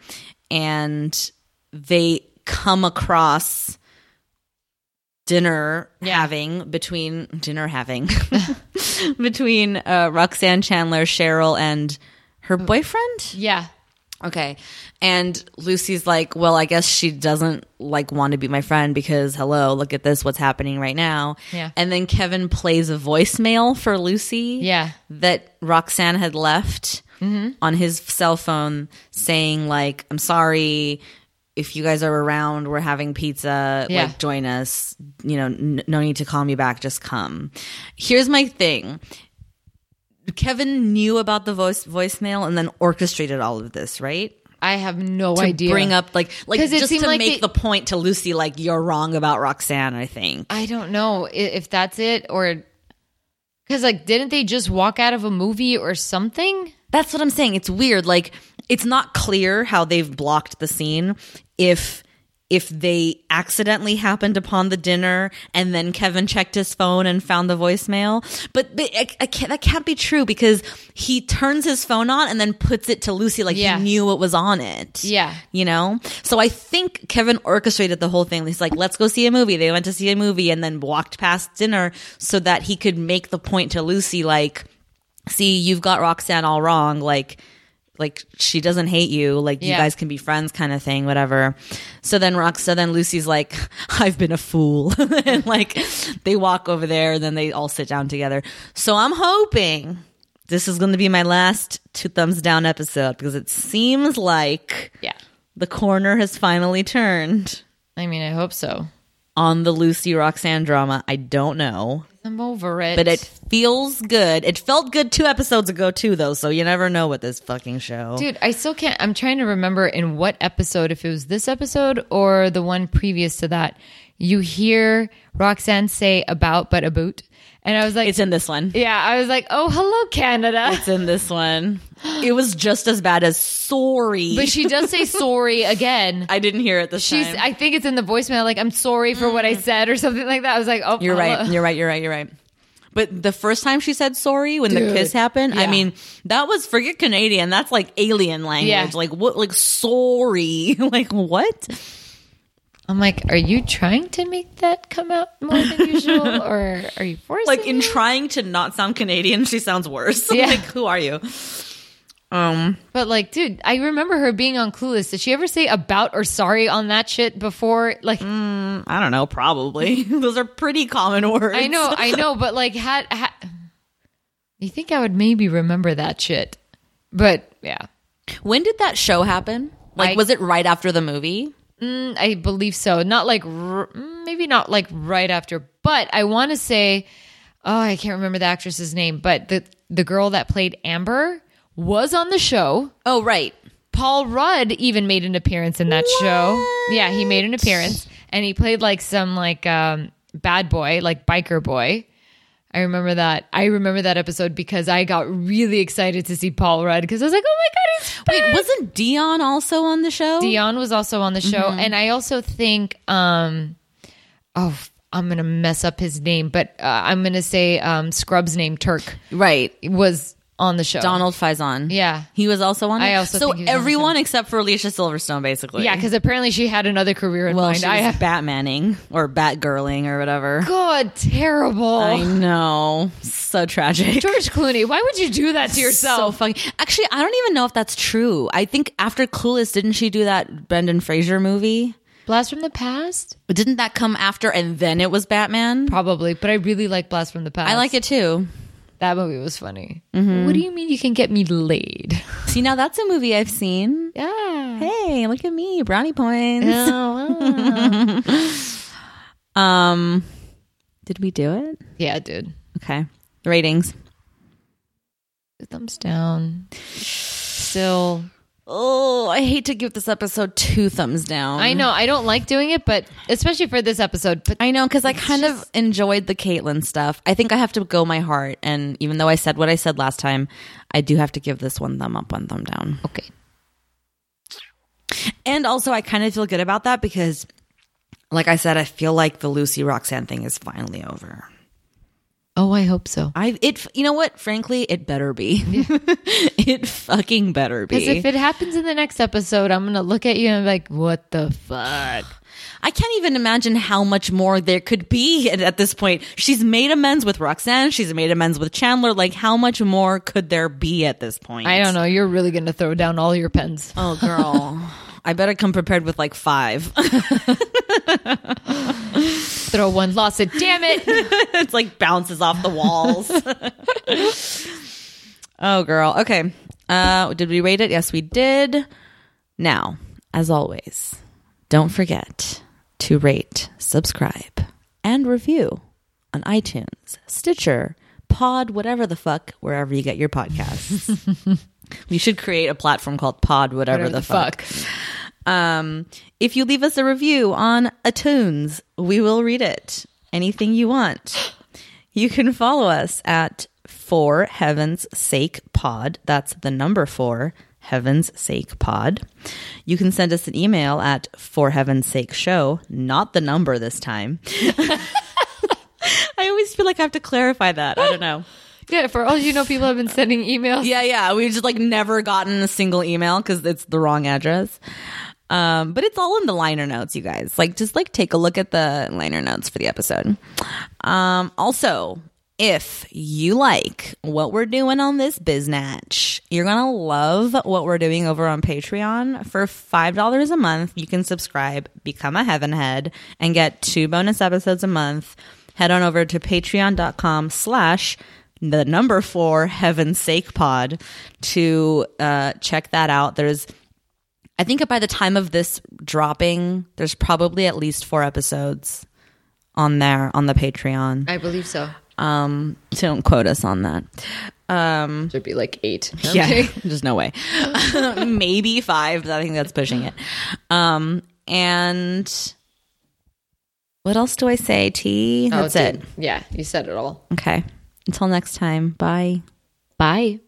and they come across dinner having between dinner having between uh, Roxanne Chandler, Cheryl, and her boyfriend. yeah. Okay, and Lucy's like, "Well, I guess she doesn't like want to be my friend because hello, look at this, what's happening right now." Yeah. and then Kevin plays a voicemail for Lucy. Yeah. that Roxanne had left mm-hmm. on his cell phone, saying like, "I'm sorry." if you guys are around, we're having pizza. Yeah. Like, join us. You know, n- no need to call me back. Just come. Here's my thing. Kevin knew about the voice voicemail and then orchestrated all of this, right? I have no To idea. bring up like like just to like make they- the point to Lucy, like you're wrong about Roxanne. I think. I don't know if that's it or because like didn't they just walk out of a movie or something? That's what I'm saying. It's weird. Like it's not clear how they've blocked the scene if if they accidentally happened upon the dinner and then Kevin checked his phone and found the voicemail. But, I, I can't, that can't be true because he turns his phone on and then puts it to Lucy like Yeah. he knew what was on it. Yeah. You know? So I think Kevin orchestrated the whole thing. He's like, let's go see a movie. They went to see a movie and then walked past dinner so that he could make the point to Lucy like, see, you've got Roxanne all wrong. Like, like she doesn't hate you. Like you guys can be friends, kind of thing, whatever. So then Rox, so then Lucy's like, I've been a fool, and like they walk over there, and then they all sit down together. So I'm hoping this is going to be my last two thumbs down episode because it seems like Yeah. the corner has finally turned I mean, I hope so. On the Lucy Roxanne drama. I don't know. I'm over it. But it feels good. It felt good two episodes ago too, though. So you never know with this fucking show. Dude, I still can't. I'm trying to remember in what episode, if it was this episode or the one previous to that, you hear Roxanne say about but a boot. And I was like, It's in this one. yeah, I was like, oh, hello, Canada. It's in this one. It was just as bad as sorry. But she does say sorry again. I didn't hear it this She's, time. I think it's in the voicemail, like, I'm sorry for what I mm. said or something like that. I was like, oh, you're right. You're right. You're right. You're right. But the first time she said sorry when the kiss happened, I mean, that was forget Canadian. That's like alien language. Yeah. Like what? Like sorry. like what? I'm like, are you trying to make that come out more than usual, or are you forcing? Like in it? trying to not sound Canadian, she sounds worse. Yeah. like who are you? Um. But like, dude, I remember her being on Clueless. Did she ever say about or sorry on that shit before? Like, I don't know. Probably those are pretty common words. I know, I know, but like, had, had you think I would maybe remember that shit? But yeah, When did that show happen? Like, I- was it right after the movie? Mm, I believe so. Not like r- mm, maybe not like right after, but I want to say, oh, I can't remember the actress's name, but the the girl that played Amber was on the show. Oh, right. Paul Rudd even made an appearance in that show. Yeah, he made an appearance and he played like some like um bad boy, like biker boy. I remember that. I remember that episode because I got really excited to see Paul Rudd because I was like, "Oh my god, he's back!" Wait, wasn't Dionne also on the show? Dionne was also on the show, and I also think, um, oh, I'm gonna mess up his name, but uh, I'm gonna say um, Scrub's name Turk Right. was on the show. Donald Faison. Yeah. He was also on it. I also So was everyone except for Alicia Silverstone, basically. Yeah, because apparently she had another career in well, mind. she I was Batmaning or Batgirling or whatever. God, terrible. I know. So tragic. George Clooney, why would you do that to So yourself? fucking. Actually, I don't even know if that's true. I think after Clueless, didn't she do that Brendan Fraser movie? Blast from the Past? Didn't that come after and then it was Batman? Probably, but I really like Blast from the Past. I like it too. That movie was funny. What do you mean you can get me laid? See, now that's a movie I've seen. Yeah. Hey, look at me, brownie points. Oh, wow. Um, did we do it? yeah, dude. Okay. Ratings. Thumbs down. Still, Oh, I hate to give this episode two thumbs down. I know I don't like doing it, but especially for this episode. But I know because I kind of enjoyed the Caitlin stuff. I think I have to go my heart, and even though I said what I said last time, I do have to give this one thumb up, one thumb down. okay, And also, I kind of feel good about that because, like I said, I feel like the Lucy Roxanne thing is finally over. Oh, I hope so. I it you know what? Frankly, it better be. it fucking better be. Because if it happens in the next episode, I'm gonna look at you and be like, "What the fuck?" I can't even imagine how much more there could be at, at this point. She's made amends with Roxanne. She's made amends with Chandler. Like, how much more could there be at this point? I don't know. You're really gonna throw down all your pens. Oh, girl. I better come prepared with like five. Throw one, lost it. Damn it! it's like bounces off the walls. oh, girl. Okay. Uh, did we rate it? Yes, we did. Now, as always, Don't forget to rate, subscribe, and review on iTunes, Stitcher, Pod, whatever the fuck, wherever you get your podcasts. we should create a platform called Pod, whatever, Whatever the, fuck. Um, if you leave us a review on iTunes, we will read it. Anything you want. You can follow us at For Heaven's Sake Pod. That's the number four, Heaven's Sake Pod. You can send us an email at For Heaven's Sake Show, not the number this time. I always feel like I have to clarify that. I don't know. Yeah, for all you know, people have been sending emails. Yeah, yeah. We've just like never gotten a single email because it's the wrong address. Um, but it's all in the liner notes, you guys. Like, just like take a look at the liner notes for the episode. Um, also, if you like what we're doing on this biznatch, you're gonna love what we're doing over on Patreon. For five dollars a month, you can subscribe, become a heavenhead, and get two bonus episodes a month. Head on over to patreon.com slash the number four heaven's sake pod to uh, check that out. There's I think by the time of this dropping, there's probably at least four episodes on there on the Patreon. I believe so. Um, so don't quote us on that. Um, Should be like eight. yeah, Okay. there's no way. Maybe five, but I think that's pushing it. Um, and what else do I say? T. Oh, That's it. Yeah, you said it all. Okay. Until next time. Bye. Bye.